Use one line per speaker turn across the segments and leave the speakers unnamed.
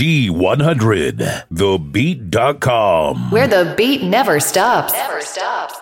Z100, thebeat.com.
Where the beat never stops. Never stops.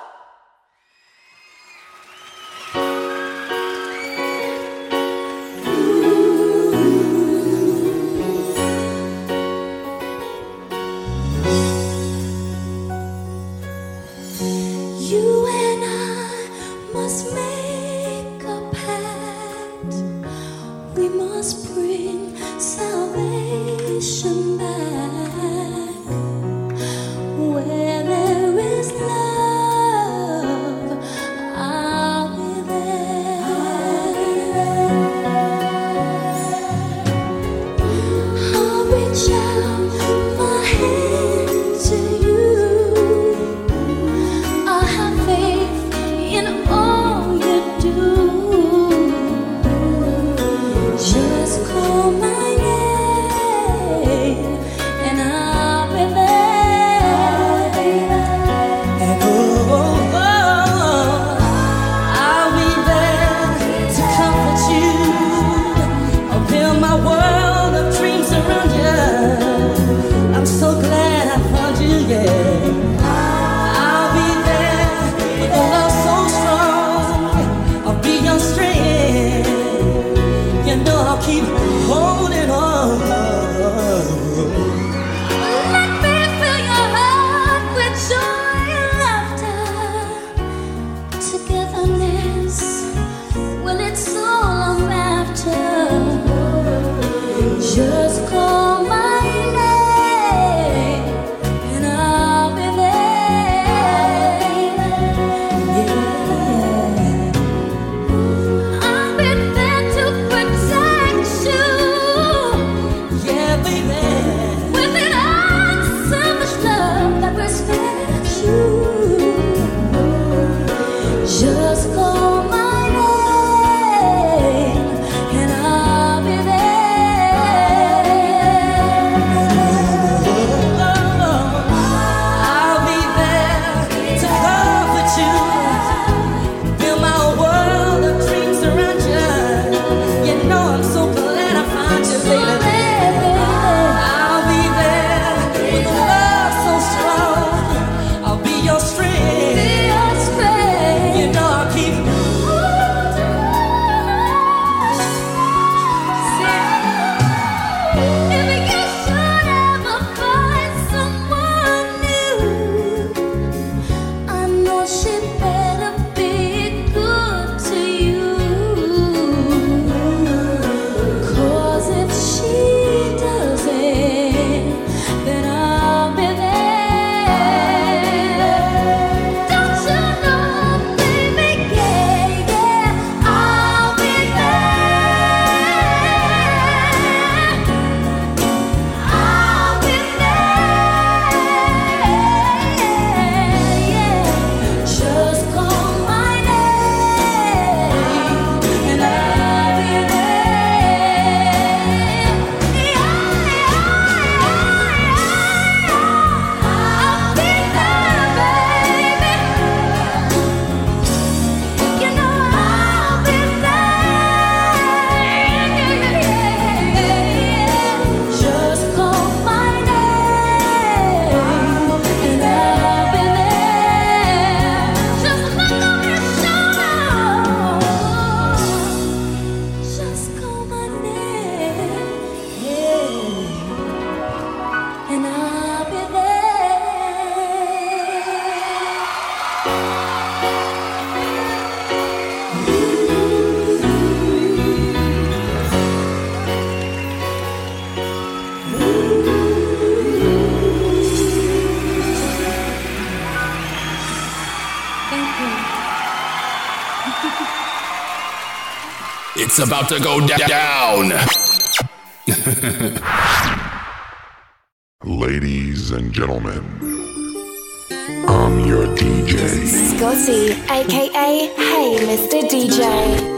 It's about to go down.
Ladies and gentlemen, I'm your DJ.
Scotty, aka Hey Mr. DJ.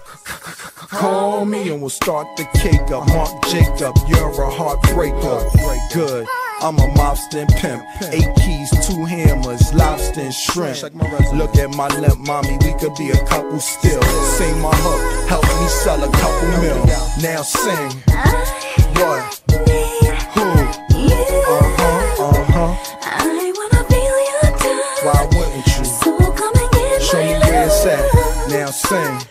Call me and we'll start the cake up. Mark Jacob, you're a heartbreaker. Good. I'm a mobster and pimp. Eight keys, two hammers, lobster and shrimp. Look at my limp, mommy, we could be a couple still. Sing my hook, help me sell a couple mil. Now sing. What? Who?
Uh huh, uh huh. I wanna feel your time. Why wouldn't you? Show me where it's at. Now sing.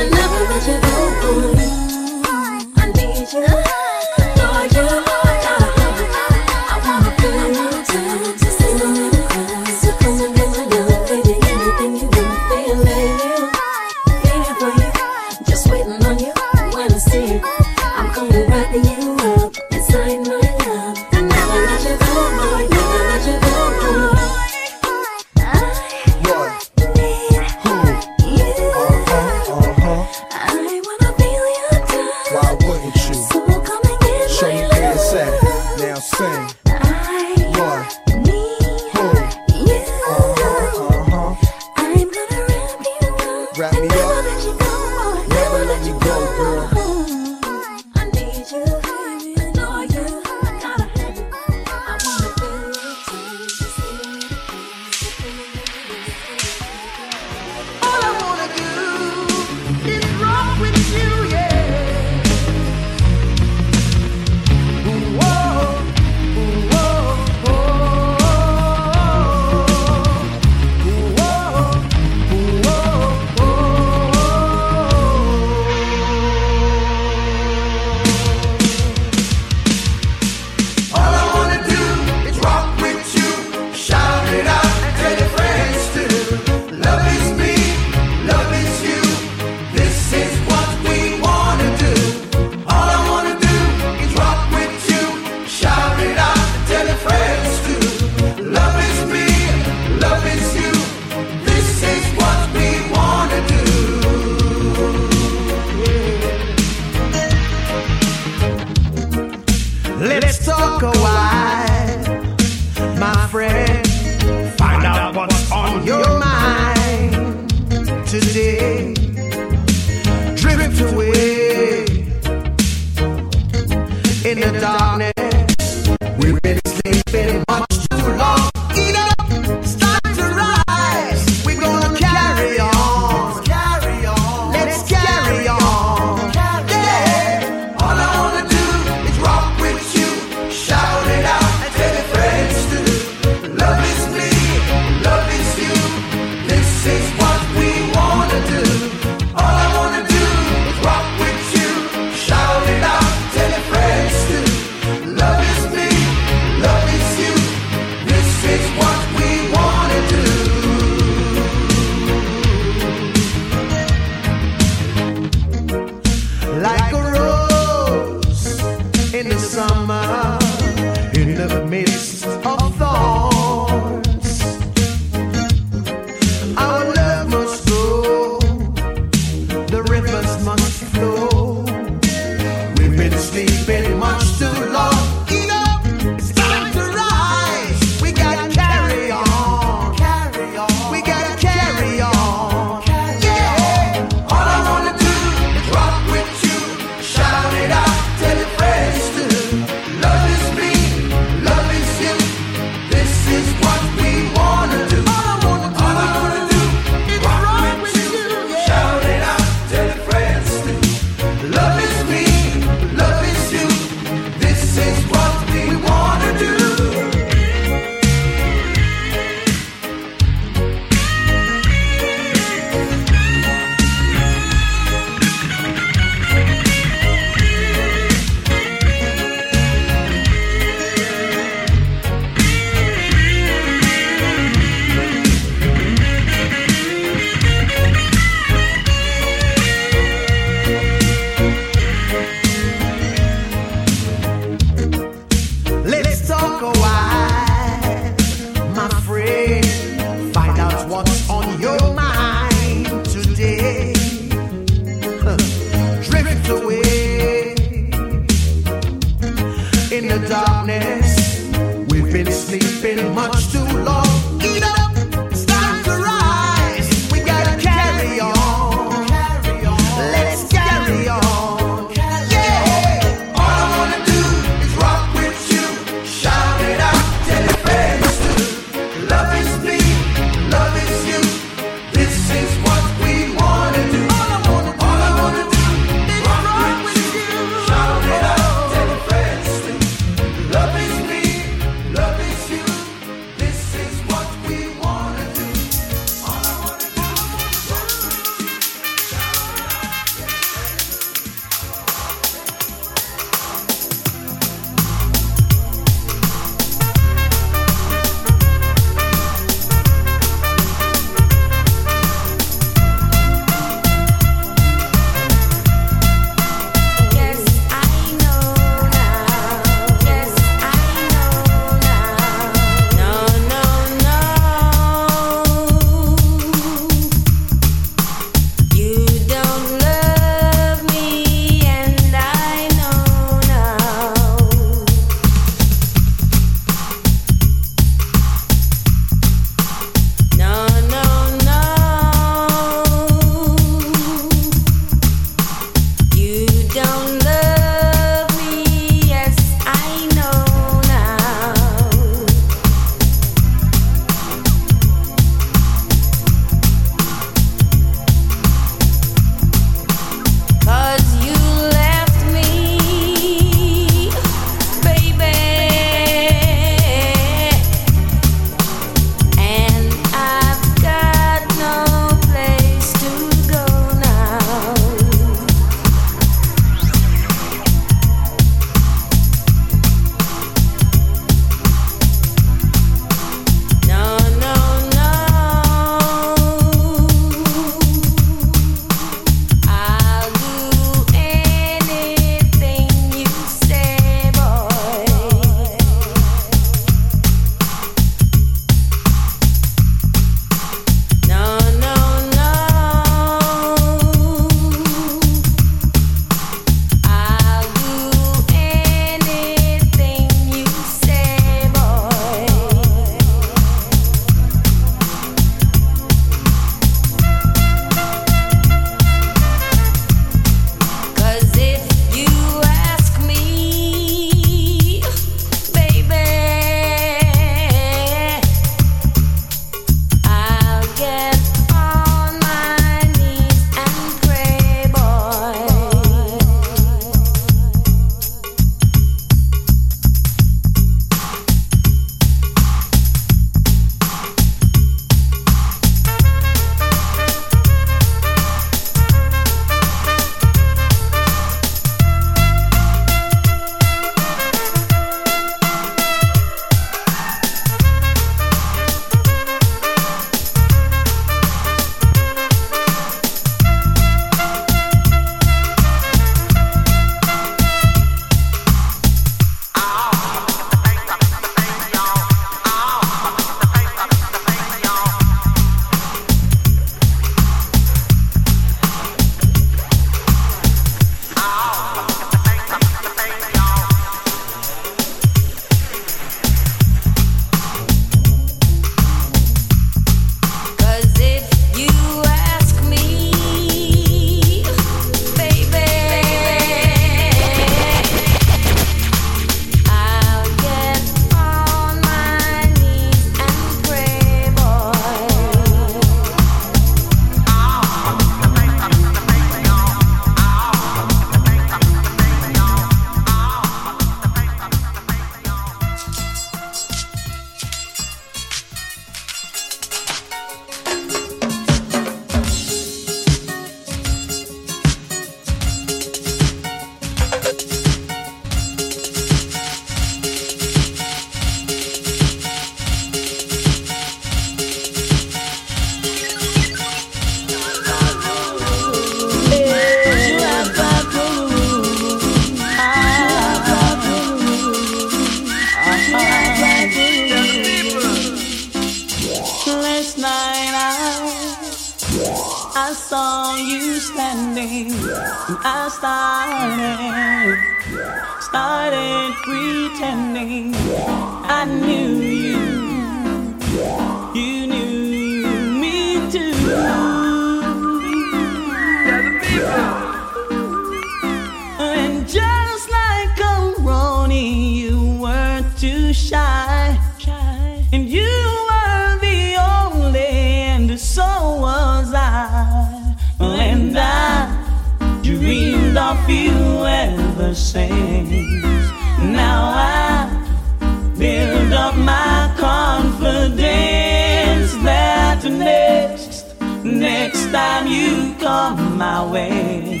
Next time you come my way,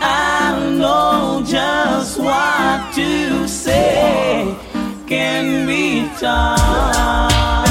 I'll know just what to say. Can be
done.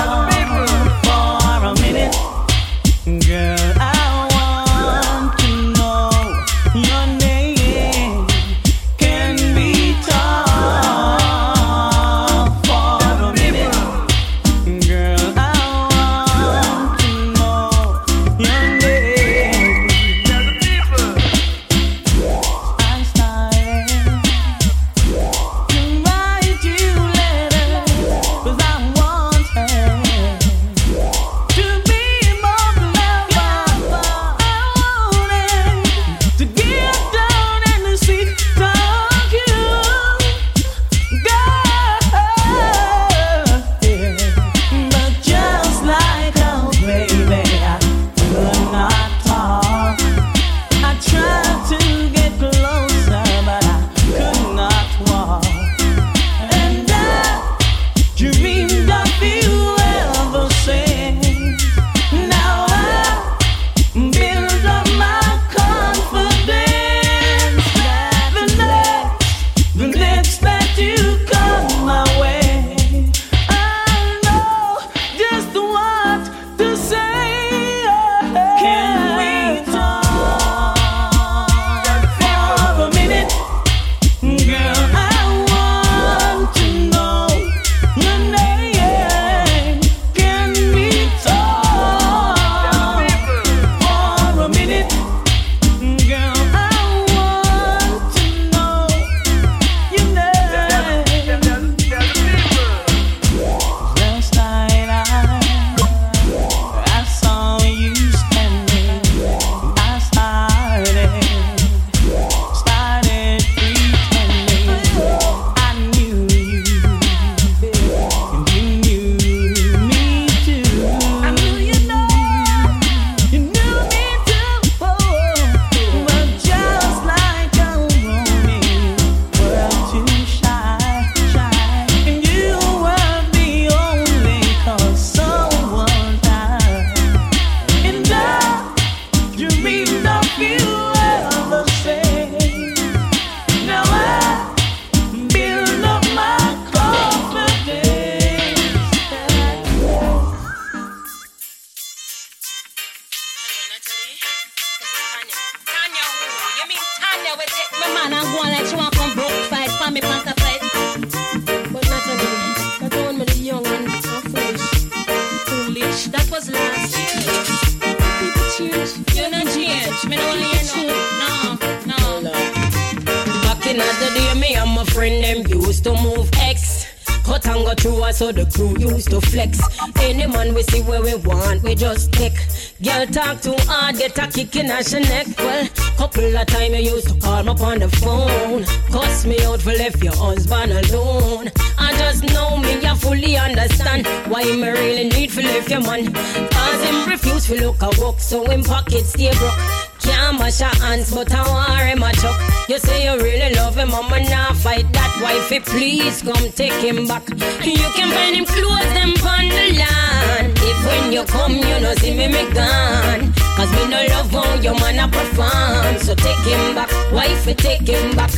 take
him back. You can find him close them on the land. If when you come, you know see me me gone. Cause me no love how your man a perform. So take him back, wife, take him back.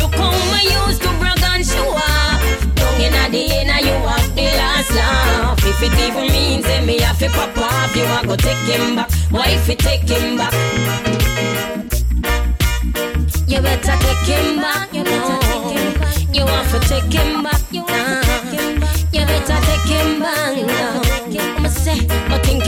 Look how me used to brag and show up. Down inna the inna you have the last laugh. If it even means that me have to pop off, you a go take him back, wife, take him back. You better take him back for taking my time.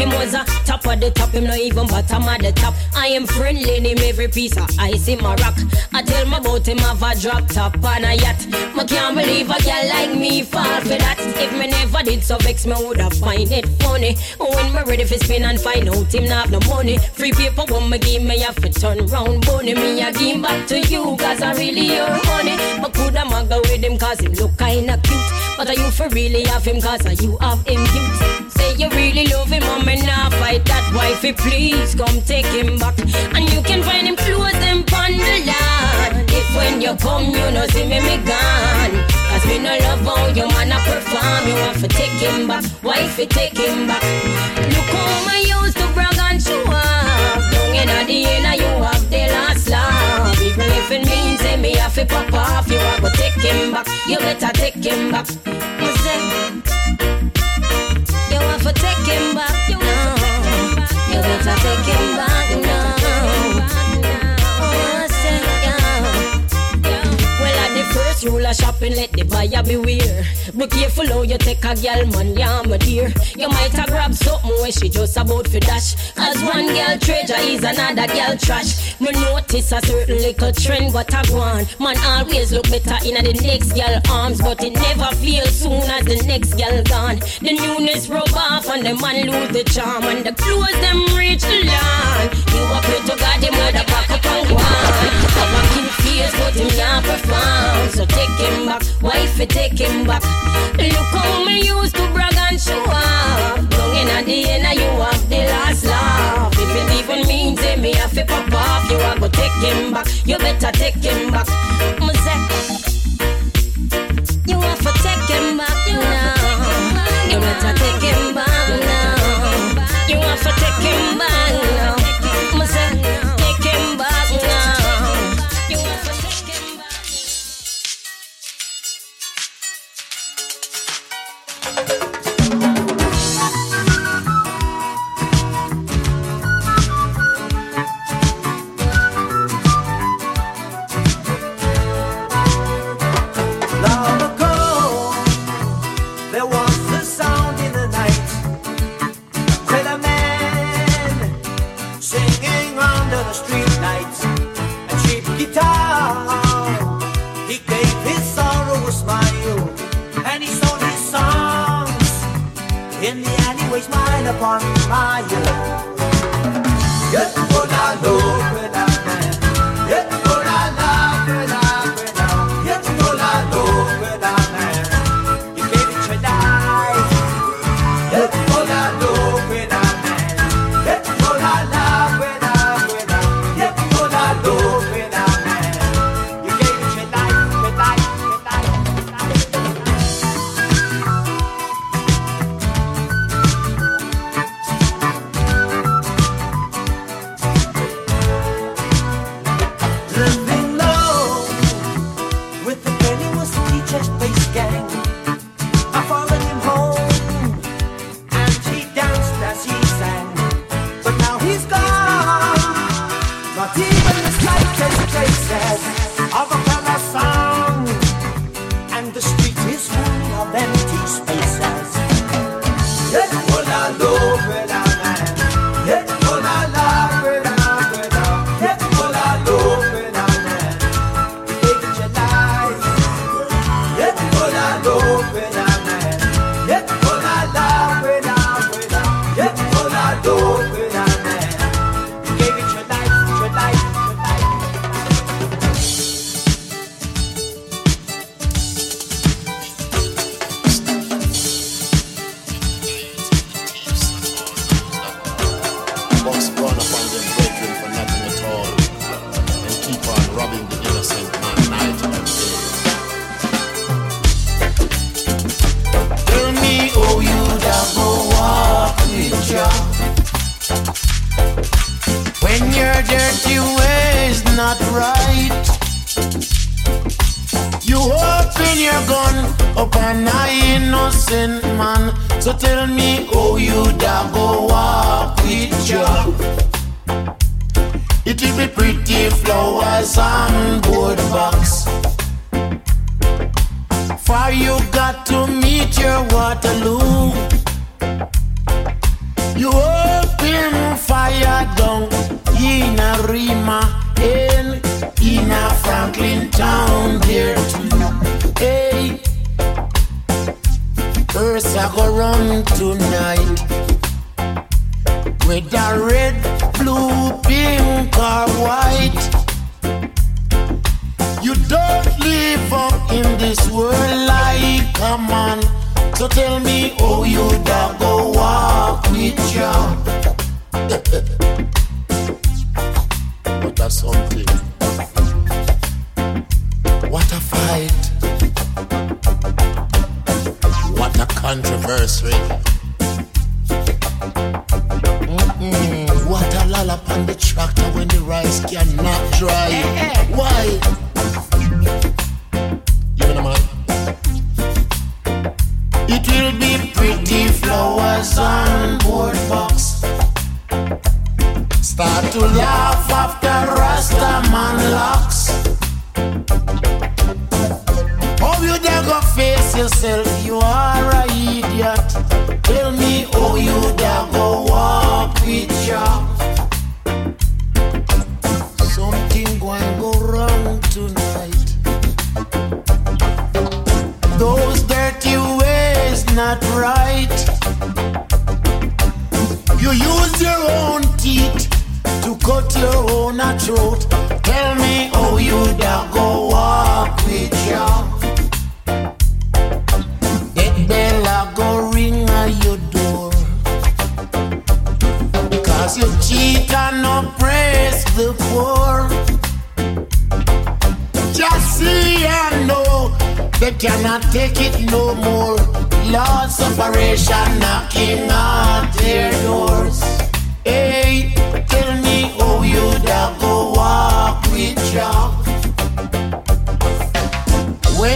Him was a top of the top, him not even bottom of the top. I am friendly him every piece of ice in my rock. I tell my about him have a drop top on a yacht. I can't believe a girl like me fall for that. If me never did so vex, me would have find it funny. When me ready for spin and find out him not have no money. Free paper when me give me have to turn round bunny. Me a give back to you cause I really your money. But could I go with him cause him look kinda cute. But are you for really have him cause are you have him cute? Say you really love him and me not fight that wifey. Please come take him back. And you can find him close them on the. If when you come you know see me me gone. Cause me no love how your man a perform. You have to take him back. Wifey take him back. Look how me used to brag and show off. Down in the end you have the last laugh. Even if it means say me have to pop off. You have to take him back. You better take him back. You say, take him back. You know. You better take him back now. The first rule of shopping, let the buyer beware. Be careful how you take a girl, man, yeah, my dear. You might have grab something where she just about to dash. As one girl treasure is another girl trash. Me notice a certain little trend, what I want. Man always look better in the next girl arms, but it never feels soon as the next girl gone. The newness rub off and the man lose the charm, and the clothes them reach the land. You are pray to God, them with a back up on. Have face, but him can't perform. So take him back, wifey, take him back. Look how me used to brag and show off. Long in at the end, you have the last laugh. If it even means me have to pop off, you are go take him back. You better take him back. Me say,
upon mile. Yet, for I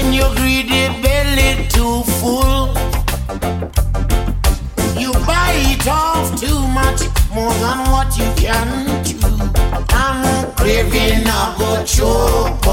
When your
greedy belly too full, you bite off too much, more than what you can chew. I'm craving a good choke.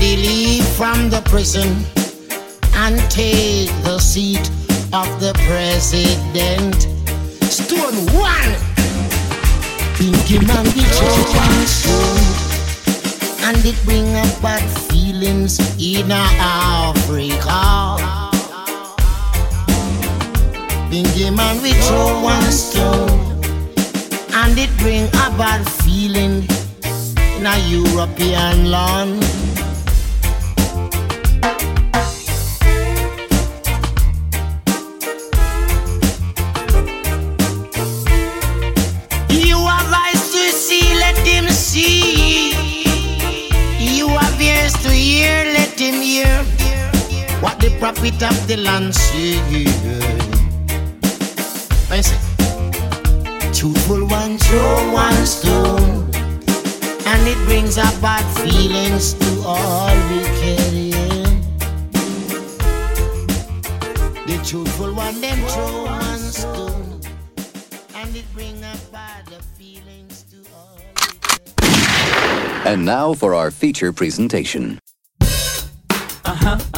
And leave from the prison and take the seat of the president. Stone one, Pinky man the one stone, and it bring up bad feelings in Africa. Pinky man we throw one stone, and it bring a bad feeling in a European land. What the prophet of the land say. I truthful one throw one stone, and it brings up bad feelings to all wicked. Yeah. The truthful one then throw one stone, and it bring up bad feelings to all.
And now for our feature presentation.
Uh-huh, uh-huh.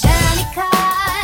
shiny cars.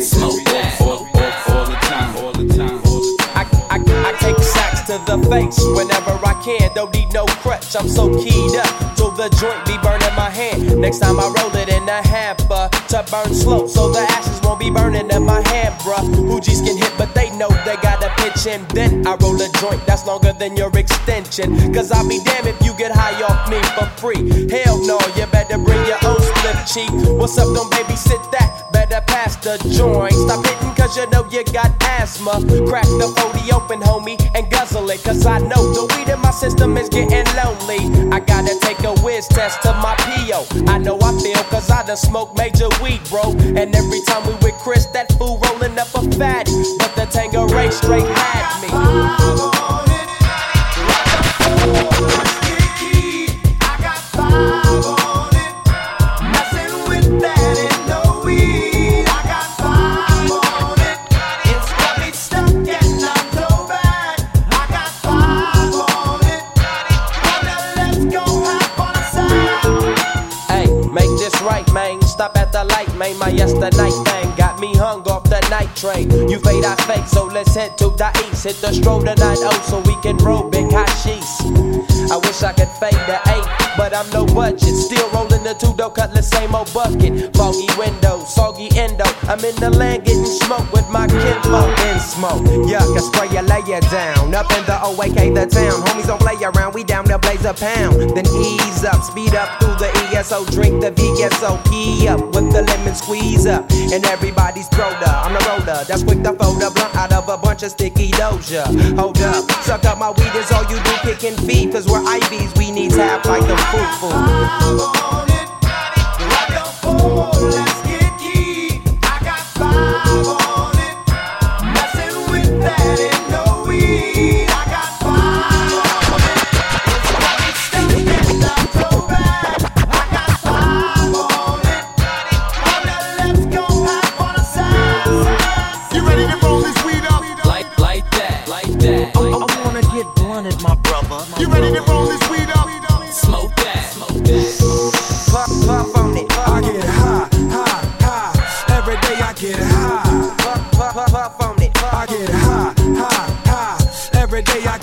Smoke that. All, all, all the time, all the time, all the time.
I, I, I take sacks to the face whenever I can. Don't need no crutch, I'm so keyed up. Till the joint be burning my hand. Next time I roll it in a hamper to burn slow, so the ashes won't be burning in my hand, bruh. Hoogies can hit, but they know they gotta pitch in. Then I roll a joint that's longer than your extension. Cause I'll be damned if you get high off me for free. Hell no, you better bring your own split cheek. What's up, don't babysit that? Better pass the joint. Stop hitting cause you know you got asthma. Crack the 40 open, homie, and guzzle it. Cause I know the weed in my system is getting lonely. I gotta take a whiz test to my PO. I know I feel cause I done smoked major weed, bro. And every time we with Chris, that fool rolling up a fatty. But the Tanqueray straight had me. Stop at the light, made My yesterday thing got me hung off the night train. You fade, I fake, so let's head to the east. Hit the stroll tonight, oh, so we can roll big hot sheets. I wish I could fade the eight, but I'm no budget. Still rolling the two dough cutlass, same old bucket. Foggy window, soggy endo. I'm in the land getting smoke with my kinfolk in smoke. Yuck, I spray you, lay down. Up in the OAK, the town. Homies don't play around, we down there blaze a pound. Then ease up, speed up through the ESO, drink the VSOP up with the lemon squeeze up. And everybody's up. I'm the roller that's quick to fold a blunt out of a bunch of sticky doja. Hold up, suck up my weed is all you do, kicking feet. Cause we're IVs, we need tap like the food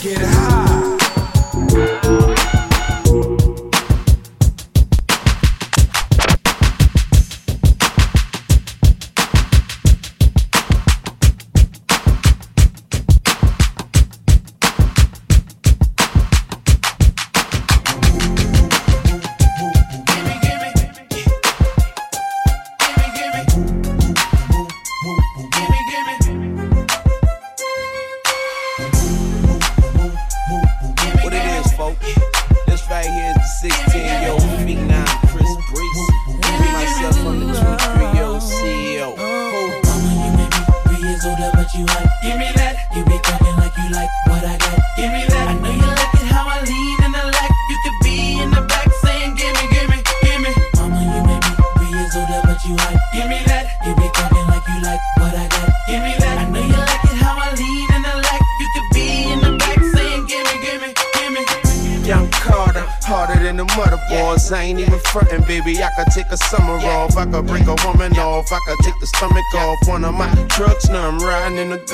get
high.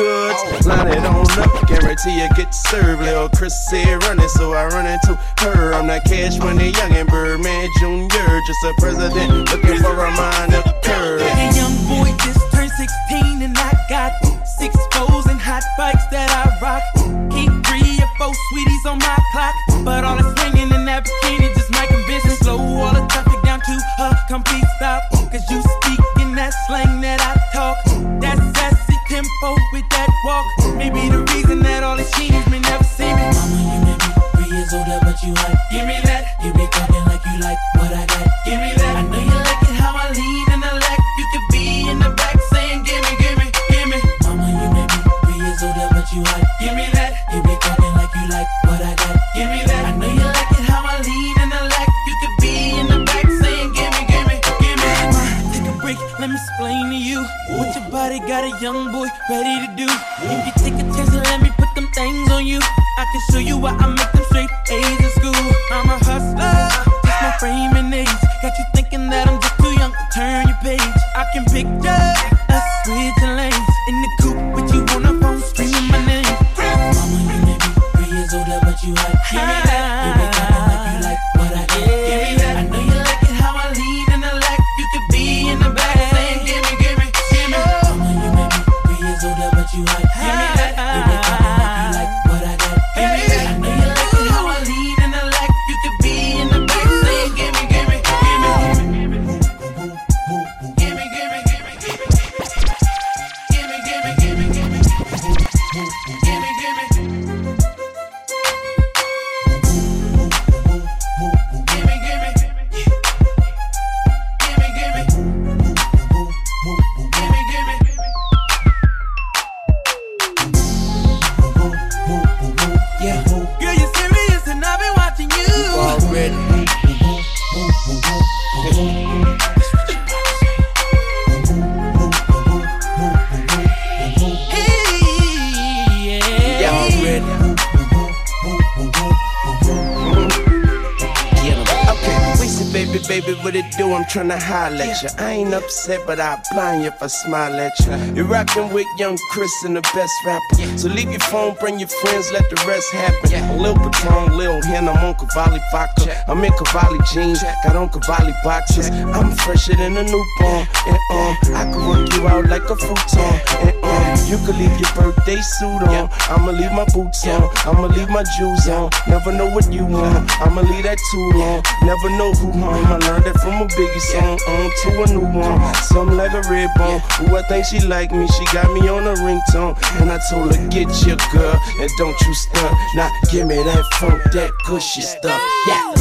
Goods. Line it on up, guarantee you get served. Lil' Chris said run it, so I run into her. I'm not cash money young and Birdman Jr. Just a president looking for a minor curve.
Hey, young boy just turned 16 and I got six foes and hot bikes that I rock. Keep three or four sweeties on my clock, but all the swinging in that bikini just making business slow. All the traffic down to a complete stop. Cause you speak in that slang walk. Maybe the reason that all the cheaters may never see me. Mama, you may be three years older, but you hot. Give me that.
Tryna holler at you. I ain't upset, but I'll blind you if I smile at you. You're with young Chris and the best rapper. So leave your phone, bring your friends, let the rest happen. Lil Patron, Lil Hen, I'm on Cavalli vodka. I'm in Cavalli jeans, got on Cavalli boxes. I'm fresher than a newborn. And um, I could work you out like a futon. You could leave your birthday suit on. I'ma leave my boots on. I'ma leave my jewels on. Never know what you want. I'ma leave that too long. Never know who home. I learned that from a Biggie song. On to a new one. Something like a red bone. Ooh, I think she like me. She got me on a ringtone. And I told her, get your girl. And don't you stunt. Now give me that funk, that cushy stuff. Yeah.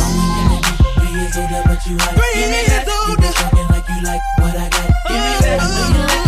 Three years older, but you hot. Three years older. Talking like you like what I got. Give me that.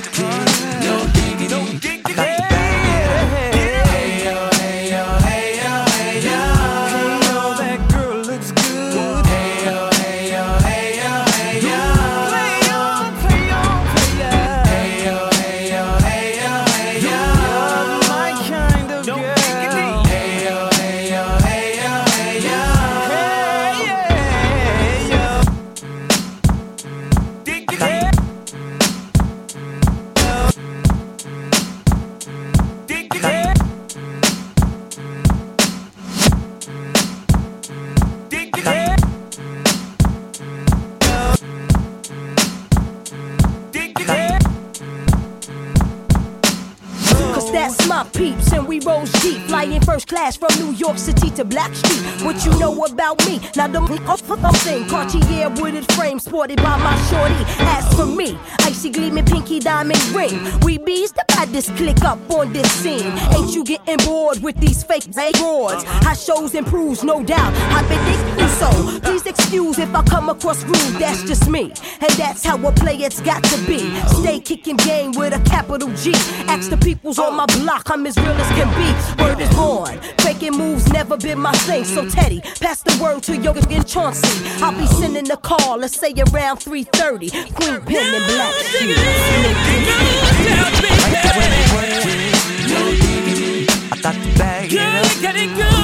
예. Peeps, and we rose deep, flying first class from New York City to Black Street. What you know about me? Now the I'm saying Cartier wooded frame sported by my shorty. As for me, icy gleaming pinky diamond ring. We bees the baddest click up on this scene. Ain't you getting bored with these fake awards? How shows improves, no doubt. I've been thinking so. Please excuse if I come across rude. That's just me, and that's how a play it's got to be. Stay kicking game with a capital G. Ask the peoples on my block, I'm as real as can be. Word is born. Faking moves never been my thing. So Teddy, pass the word to Yoga and Chauncey. I'll be sending a call, let's say around 3:30. Queen Pen and Black Shoes.
I got it
going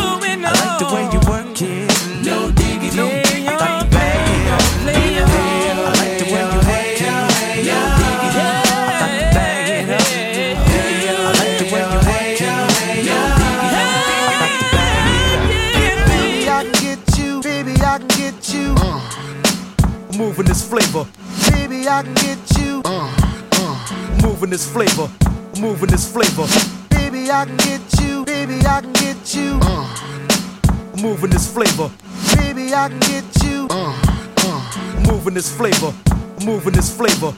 moving this flavor,
Baby, I can get you. Uh, uh.
moving this flavor, moving this flavor,
Baby, I can get you. Baby, I can get you. Uh.
moving this flavor,
Baby, I can get you.
moving this flavor, moving this flavor.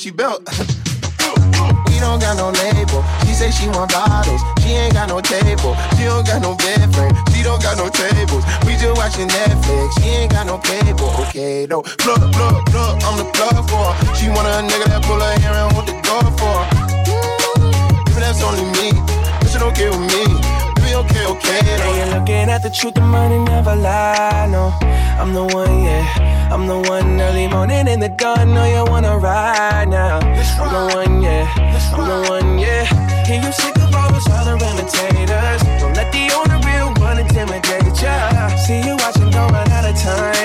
Gucci belt. We don't got no label. She say she want bottles. She ain't got no table. She don't got no bed frame. She don't got no tables. We just watching Netflix. She ain't got no cable. Okay, no. Look, look, look. I'm the plug for her. She want a nigga that pull her hair and hold the door for her. Even that's only me. This shit okay with me. Baby, okay, okay.
Now you're looking at the truth, the money never lie. No, I'm the one, yeah. I'm the one early morning in the dawn. Know you wanna ride now. I'm the one, yeah. I'm the one, yeah. Can you sick of all those other imitators? Don't let the only real one intimidate ya. See you watching, don't out of time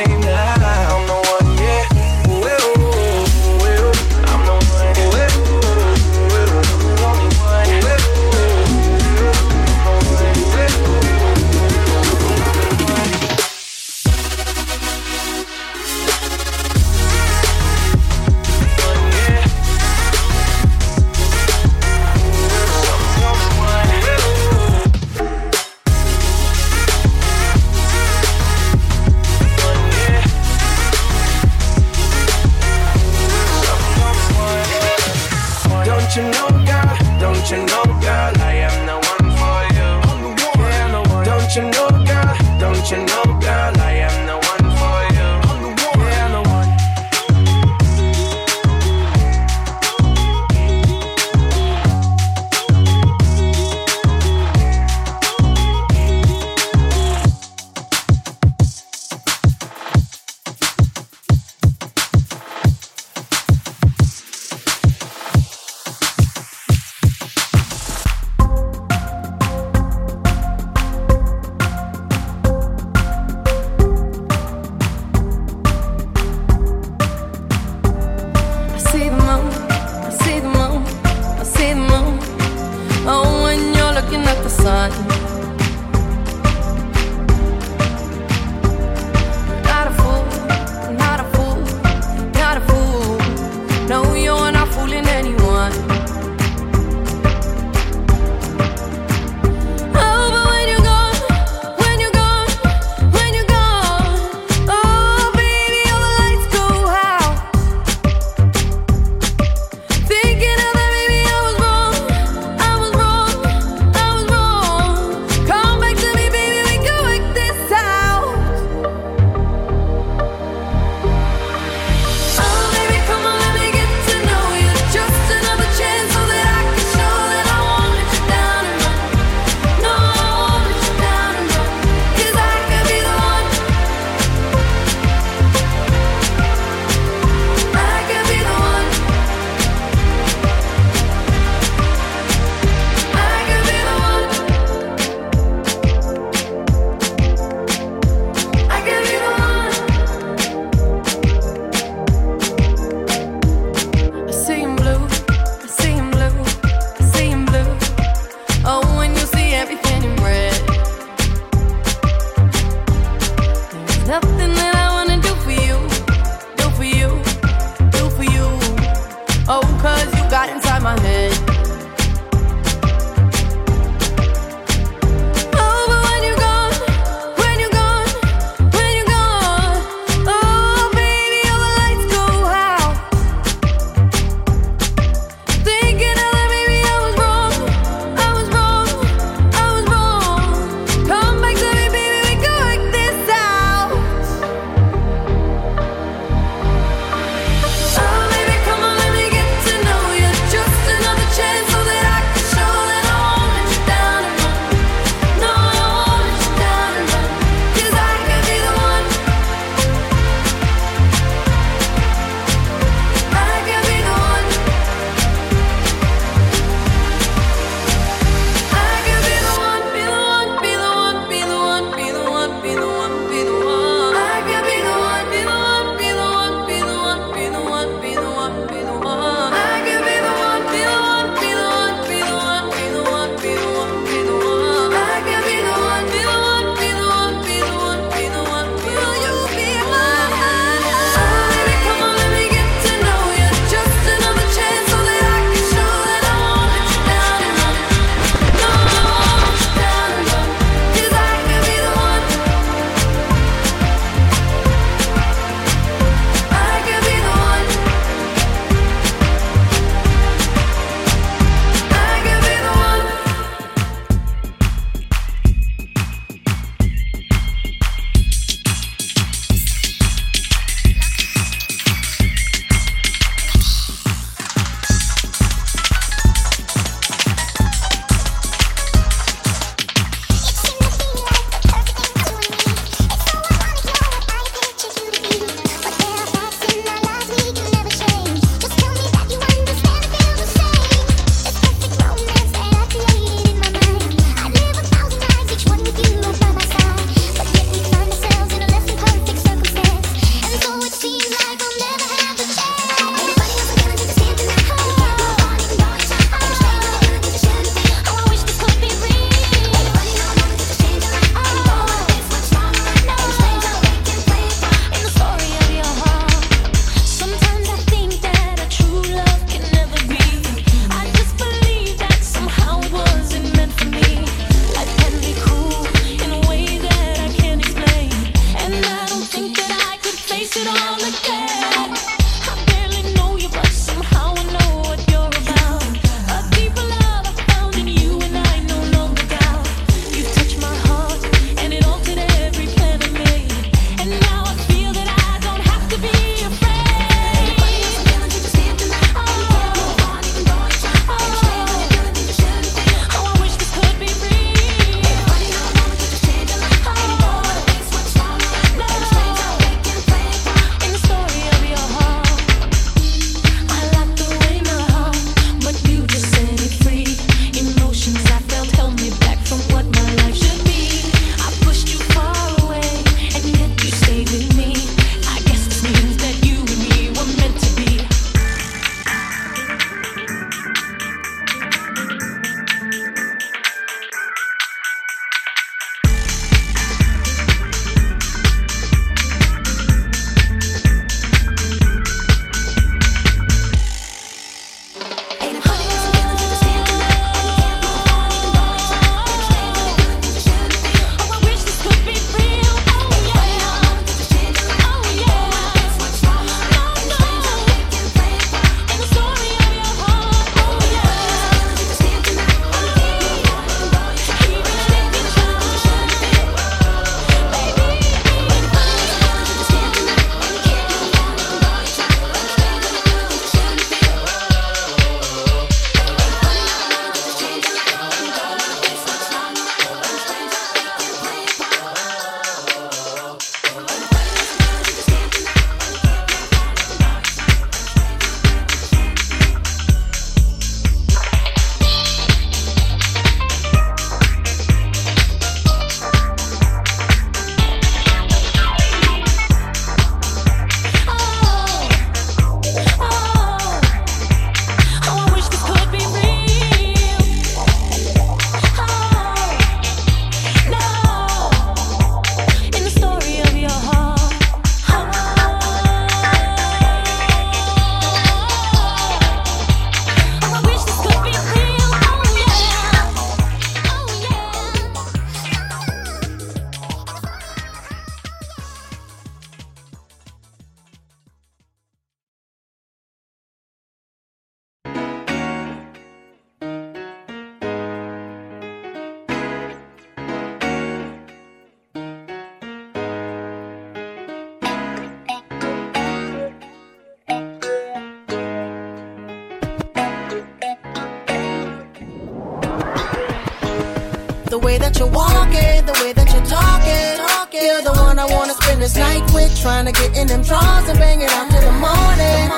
Trying to get in them drawers and bang it out till the morning.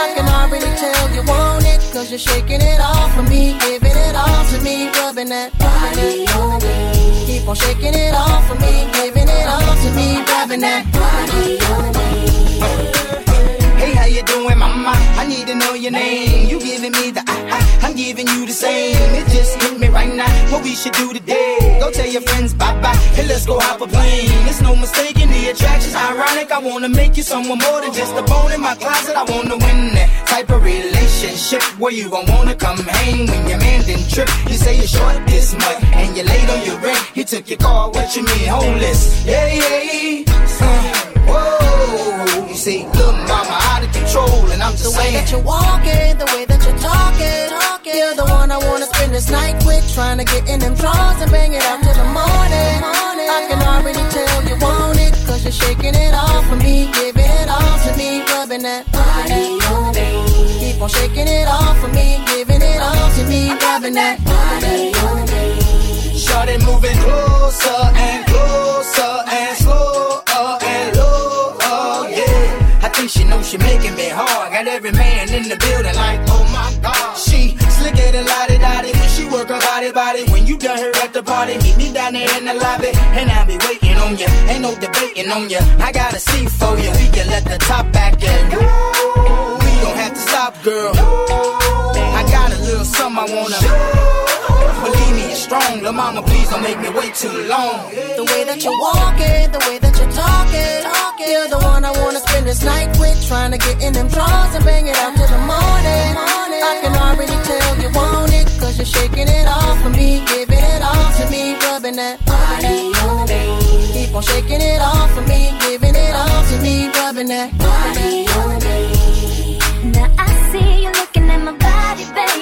I can already tell you want it. Cause you're shaking it off for me. Giving it all to me. Rubbing that body on me. Keep on shaking it off for me. Giving it all to me. Rubbing that body on me.
Hey, how you doing, mama? I need to know your name. You giving me the I, I, I'm giving you the same. It just hit me right now. What we should do today? Go tell your friends bye bye. Hey, let's go hop a plane. It's no mistaking the attraction's ironic. I wanna make you someone more than just a bone in my closet. I wanna win that type of relationship where you gon' wanna come hang when your man didn't trip. You say you're short this much and you're late on your rent. He took your car. What you mean, homeless? Yeah, yeah. Uh, whoa. See, look, mama, out of control, and I'm just
The way
saying.
that you're walking, the way that you're talking. You're the one I wanna spend this night with. Trying to get in them drawers and bang it out till the morning. I can already tell you want it. Cause you're shaking it off for me. Giving it all to me. Rubbing that body on me. Keep on shaking it off for me. Giving it all to me. Rubbing that body on me.
Shorty moving closer and closer and slower and Think she know she making me hard. Got every man in the building like, oh my god. She slicker than lottie dottie when she work her body body. When you done her at the party, meet me down there in the lobby, and I'll be waiting on you. Ain't no debating on you. I got a seat for you. We can let the top back in. We don't have to stop, girl. I got a little something I wanna. Believe me, it's strong. Lil' mama, please don't make me wait too long.
The way that you're walking, the way that you're talking. You're the one I wanna spend this night with. Trying to get in them drawers and bang it out till the morning. I can already tell you want it. Cause you're shaking it off for me. Giving it all to me. Rubbing that body on me. Keep on shaking it off for me. Giving it all to me. Rubbing that body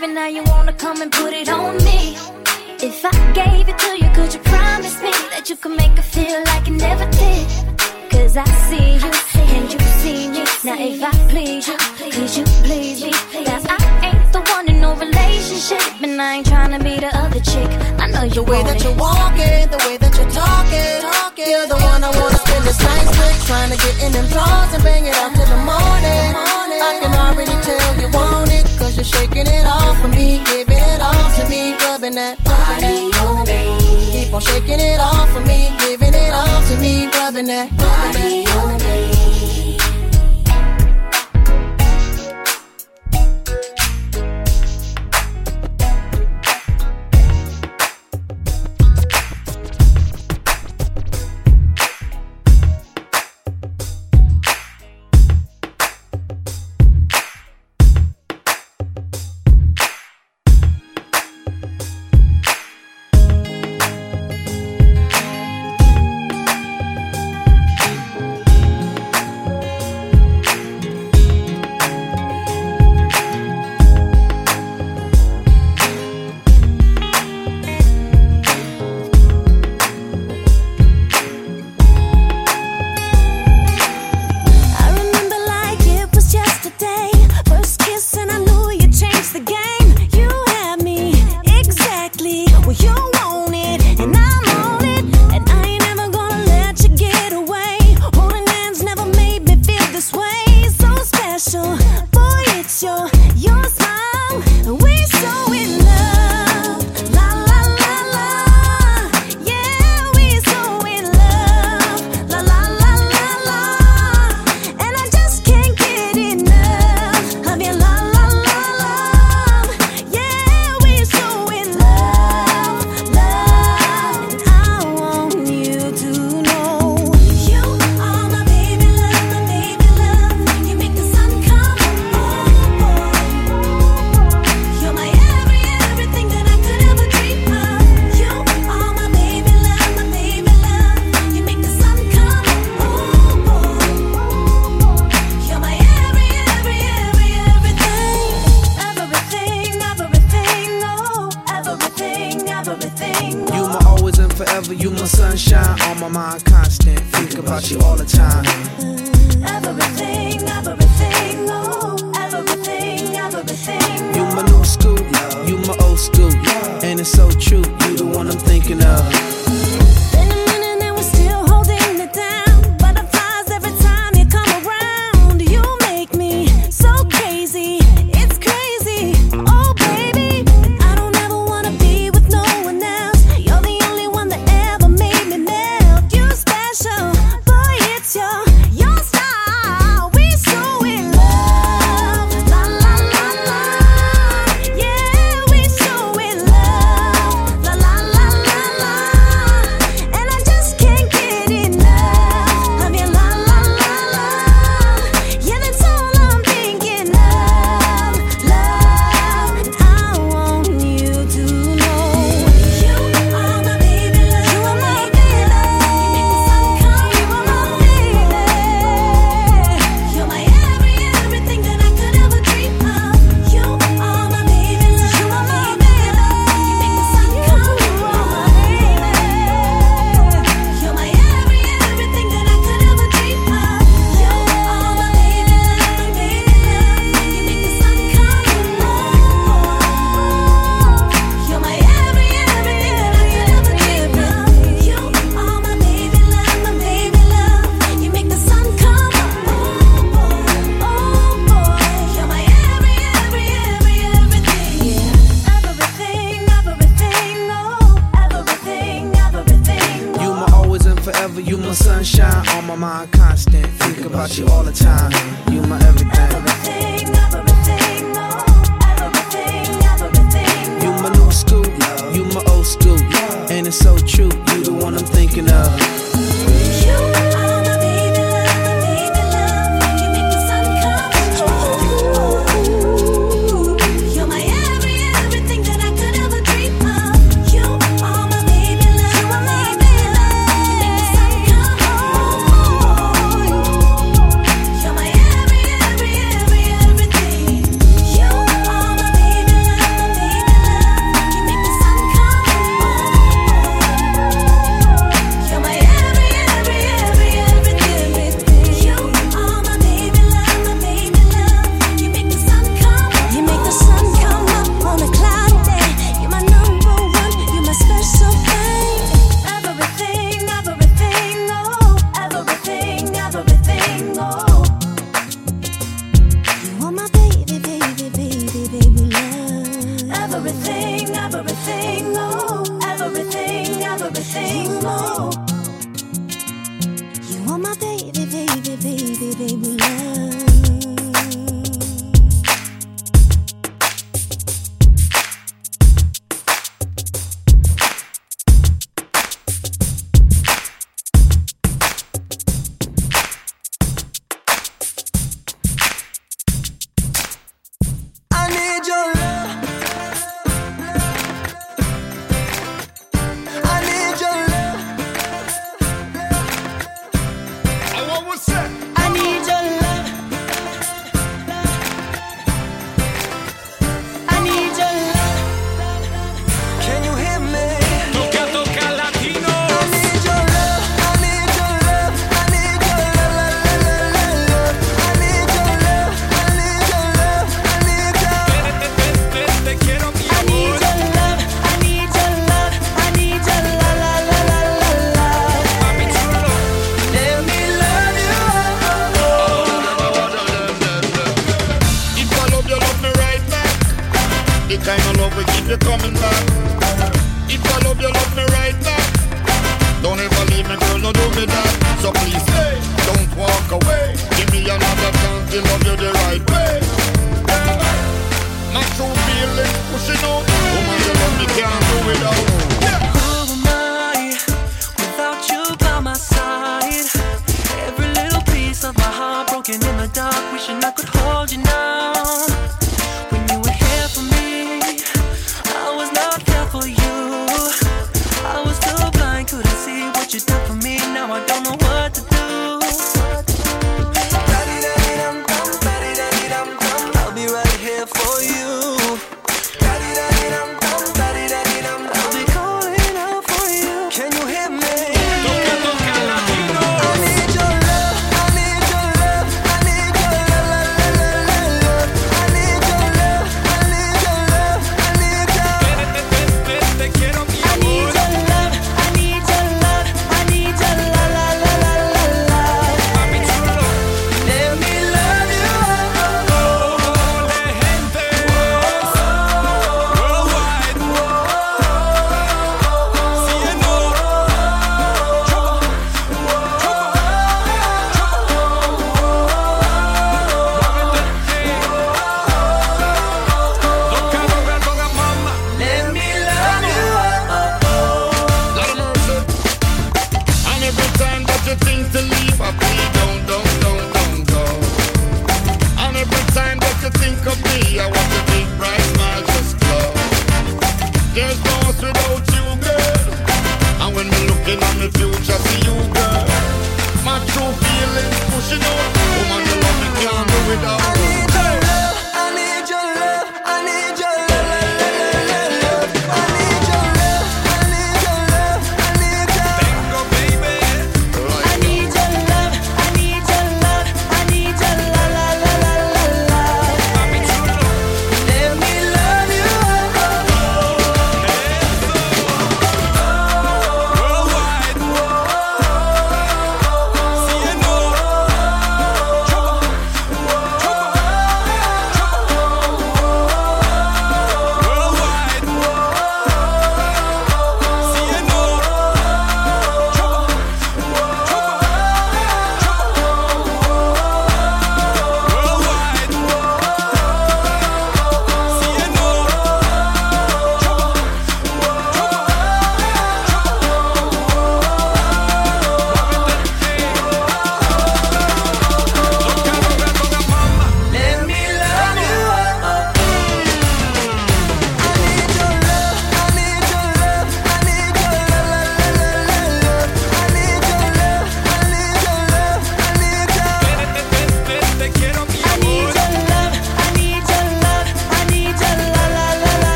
baby. Now you wanna come and put it on me. If I gave it to you, could you promise me that you could make it feel like you never did? Cause I see you and you see me. Now if I please you, could you please me? Now I ain't the one in no relationship, and I ain't trying to be the other chick. I know you
The way that
it.
you're walking, the way that you're talking. You're the one I wanna spend this night with. Trying to get in them drawers and bang it out till the morning. I can already tell you want it. Cause you're shaking it off for me. Giving it all to me. Rubbing that body on me. Keep on shaking it off for me. Giving it all to me. Rubbing that body on me.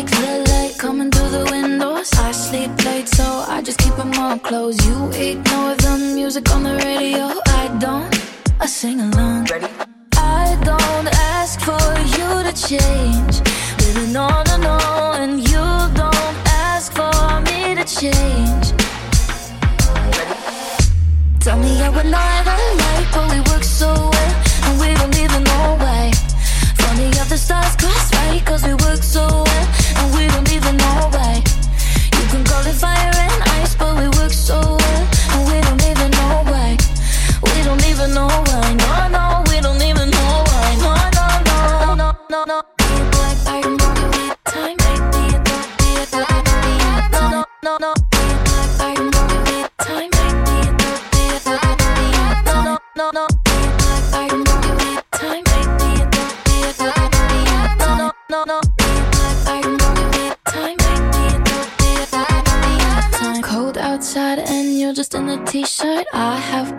like the
light coming through the windows. I sleep late, so I just keep them all closed. You ignore the music on the radio. I don't, I sing along. Ready? I don't ask for you to change. Living on and on, and you don't ask for me to change. Tell me how we're not alike, but we work so well, and we don't even know why. Funny how the stars cross right, cause we work so way. You can call it fire and ice, but we work so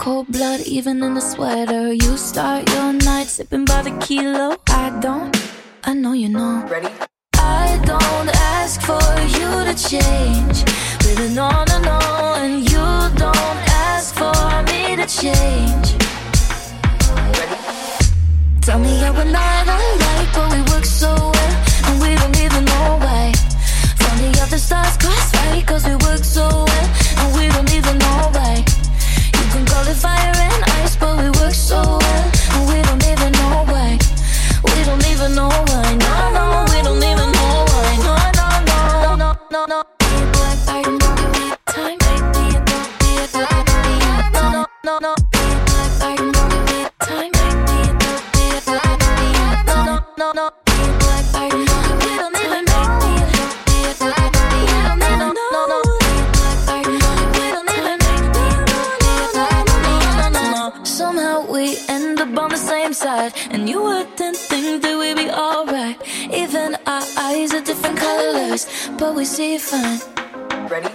cold blood, even in a sweater. You start your night sipping by the kilo. I don't, I know you know.
Ready?
I don't ask for you to change. Living on and on, and you don't ask for me to change. Ready? Tell me how we're not alike, but we work so well, and we don't even know why. From the stars cross right, cause we work so well, and we don't even know why no, why not? but we see it fine. Ready?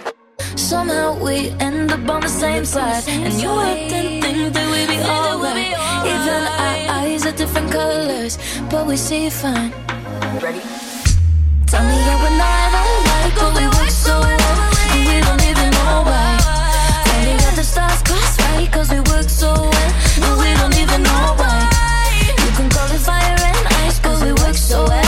Somehow we end up on the same side, the same and you act and think that we'd be alright. Right. Even our eyes are different colors, but we see it fine. Ready? Tell me you're not alike, but we work so well, and we don't even know why. Finally that the stars cross right, cause we work so well, but we don't even know why. You can call it fire and ice, cause we work so well.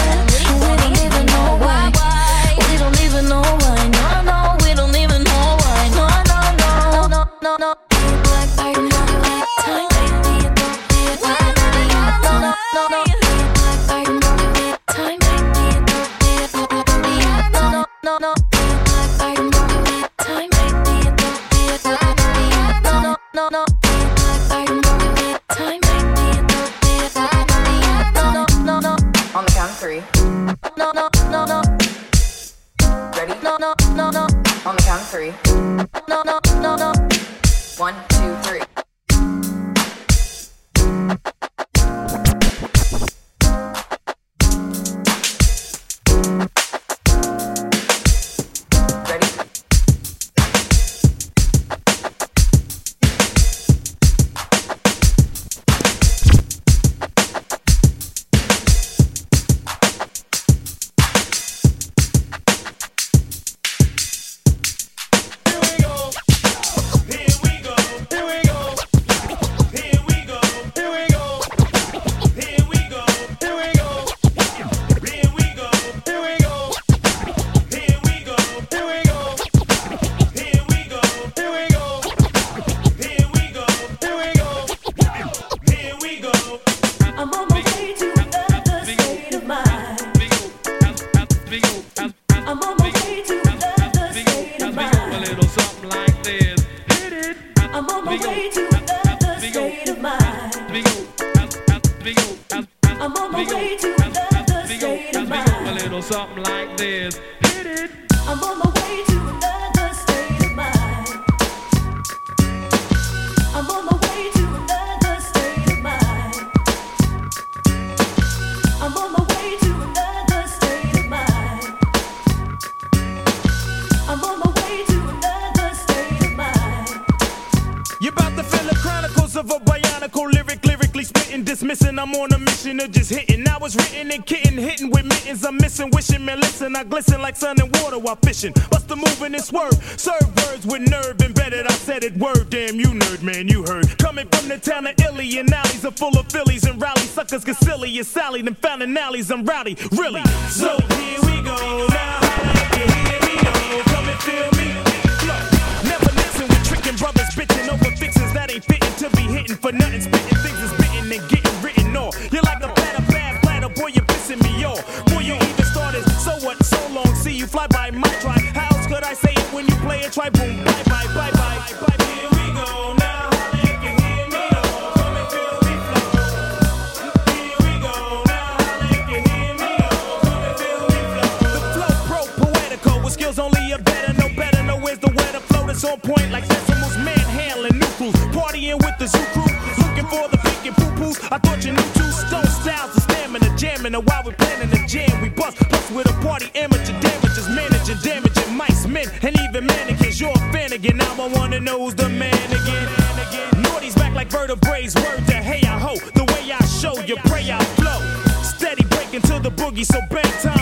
Three,
No, no, no, no.
One.
glisten like sun and water while fishing. Bust the moving this swerve. Serve words with nerve embedded. I said it word. Damn, you nerd, man, you heard. Coming from the town of Illy and alleys are full of Phillies and rally Suckers get silly and Sally. Them found in alleys, I'm rowdy, really. So here we go. in a while, we planning a jam. We bust, plus with a party, amateur damages, managing, damaging mice, men, and even mannequins. You're a fan again, now I wanna know who's the man again. Naughty's back like vertebrae's word to hey, I ho. The way I show, you pray I flow. Steady breaking to the boogie, so bang.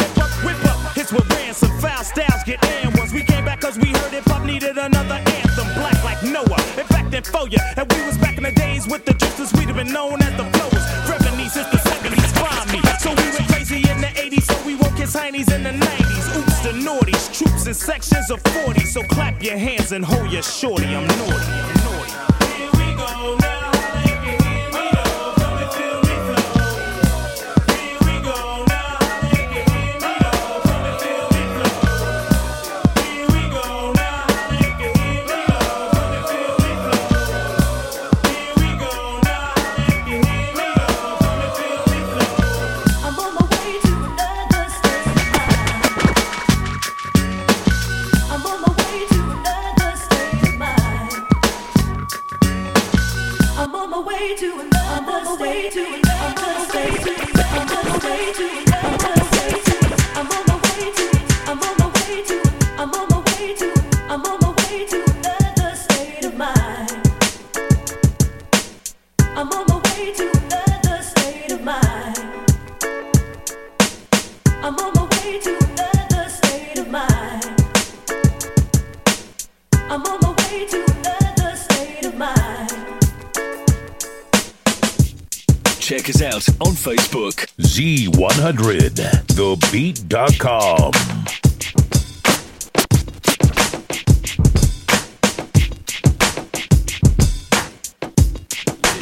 Lip whip up. Hits with ransom, foul styles get in once we came back cause we heard hip hop needed another anthem. Black like Noah, in fact, then for ya. And we was back in the days with the drifts we'd have been known as the flowers. Revenue since the 70s, find me. So we went crazy in the 80s, so we woke his heinies in the 90s. Oops, the naughties, troops in sections of 40. So clap your hands and hold your shorty. I'm naughty,
Facebook, Z100, TheBeat.com.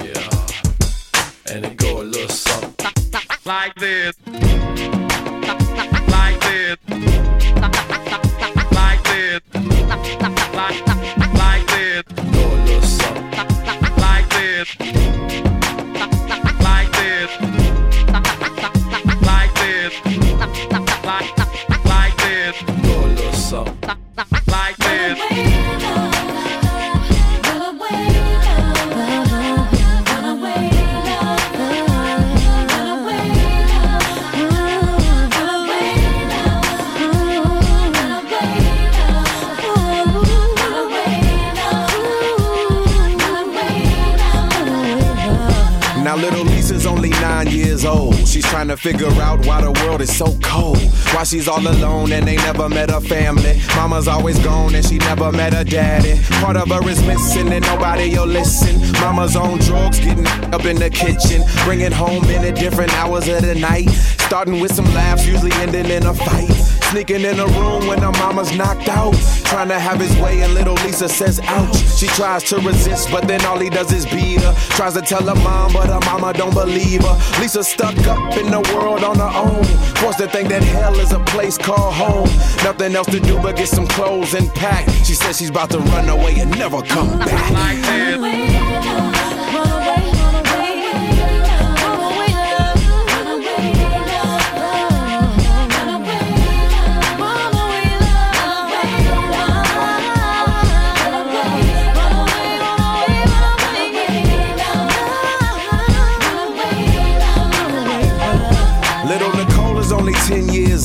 Yeah and it go a little something.
Like this.
Figure out why the world is so cold. Why she's all alone and they never met her family. Mama's always gone and she never met her daddy. Part of her is missing and nobody will listen. Mama's on drugs, getting up in the kitchen. Bringing home in at different hours of the night. Starting with some laughs, usually ending in a fight. Sneaking in the room when her mama's knocked out. Trying to have his way, and little Lisa says, ouch. She tries to resist, but then all he does is beat her. Tries to tell her mom, but her mama don't believe her. Lisa stuck up in the world on her own. Forced to think that hell is a place called home. Nothing else to do but get some clothes and pack. She says she's about to run away and never come back. Little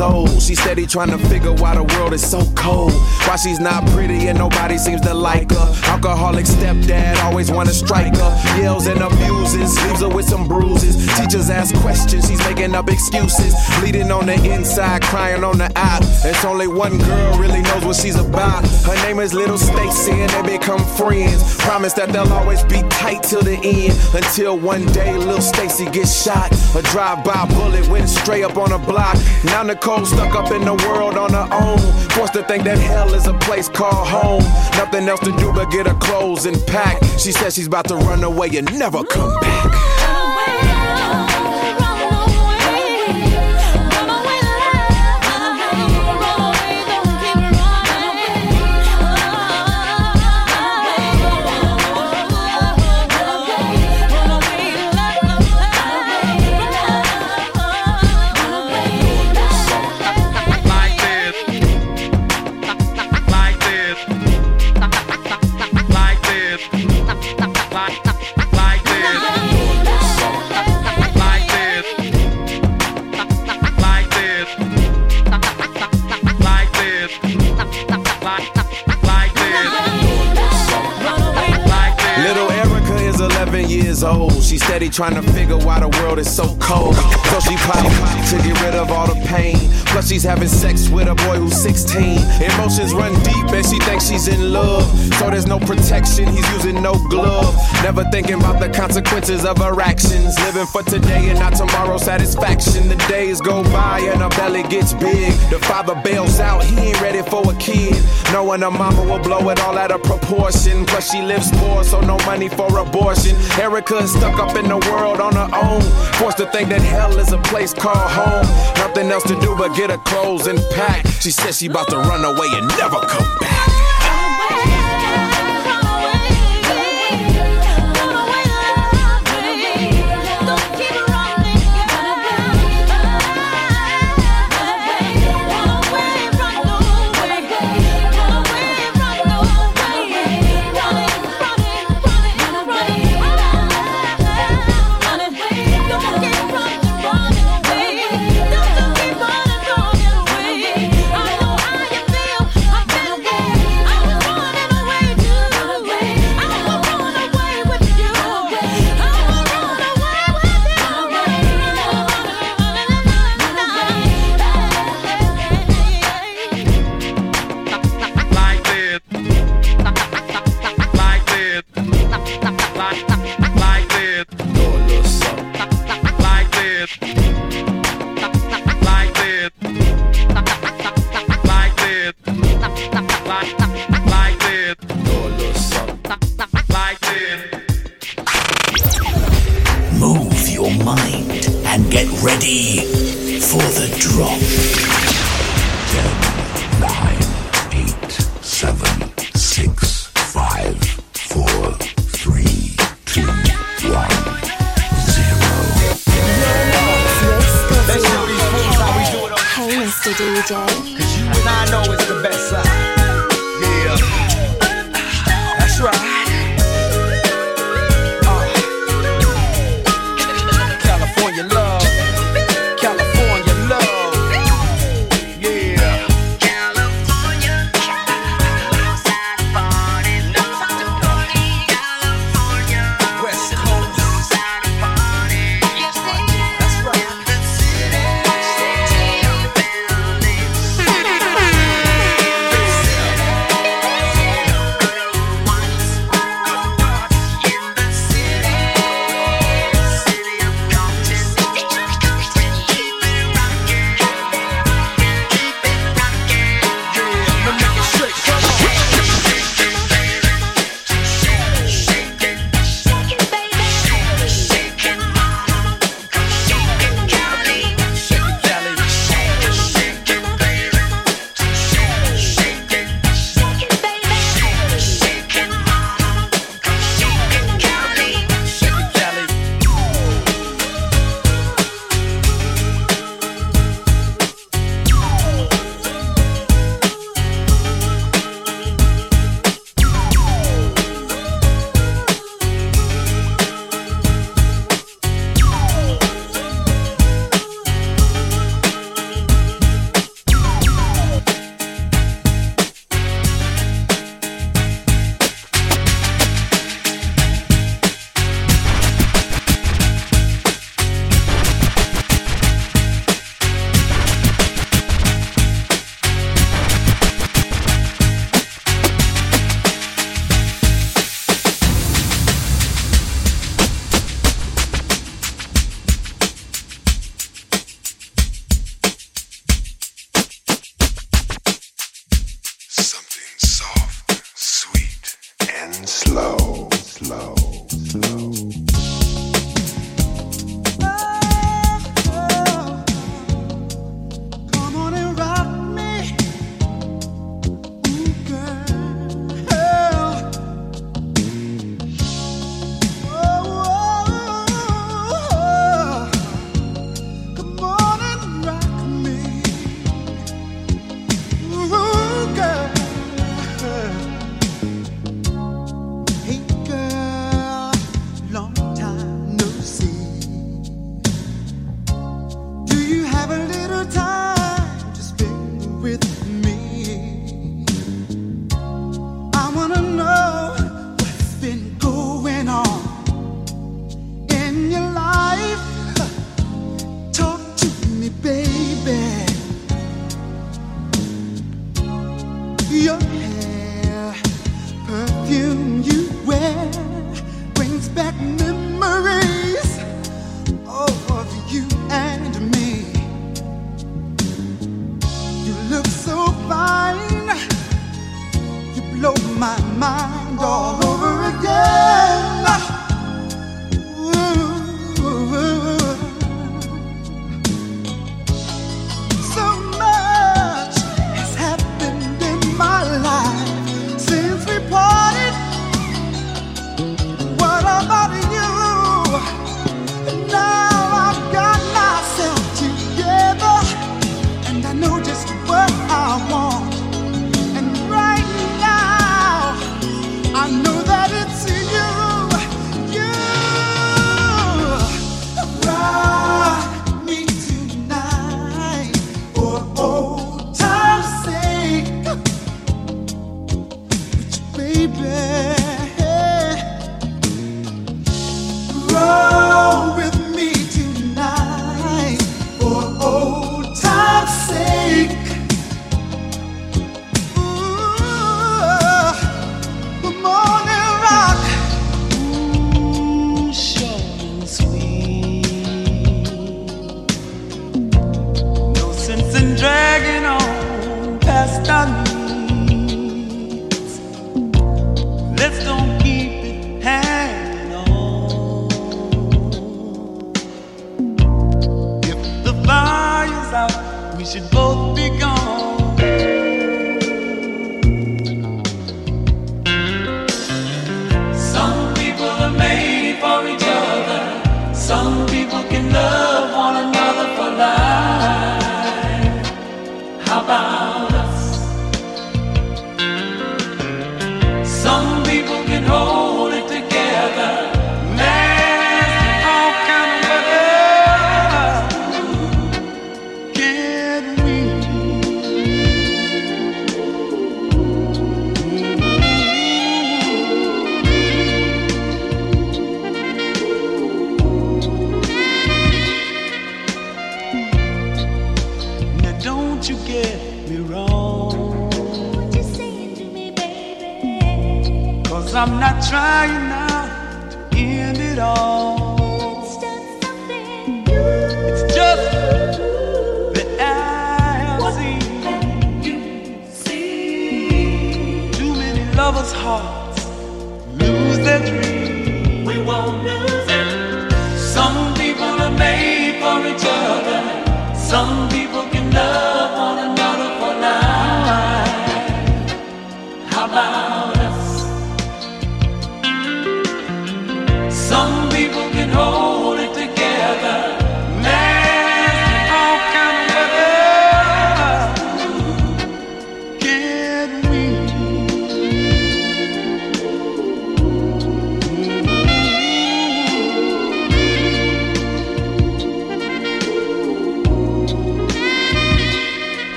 old. She steady trying to figure why the world is so cold. Why she's not pretty and nobody seems to like her. Alcoholic stepdad always wanna strike her. Yells and abuses, leaves her with some bruises. Teachers ask questions, she's making up excuses. Bleeding on the inside, crying on the out. It's only one girl really knows what she's about. Her name is Little Stacy and they become friends. Promise that they'll always be tight till the end. Until one day, Little Stacy gets shot. A drive-by bullet went straight up on her block. Now Nicole stuck up in the world on her own. Forced to think that hell is a place called home. Nothing else to do but get her clothes and pack. She says she's about to run away and never come back. Steady trying to figure why the world is so cold. So she pop to get rid of all the pain. Plus she's having sex with a boy who's 16. Emotions run deep and she thinks she's in love. So there's no protection, he's using no glove. Never thinking about the consequences of her actions. Living for today and not tomorrow's satisfaction. The days go by and her belly gets big. The father bails out, he ain't ready for a kid. Knowing her mama will blow it all out of proportion. Plus she lives poor, so no money for abortion. Erica is stuck up in the world on her own. Forced to think that hell is a place called home. Nothing else to do but get her clothes and pack. She says she about to run away and never come back.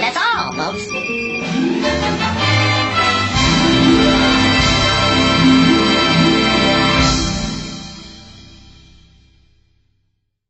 That's
all.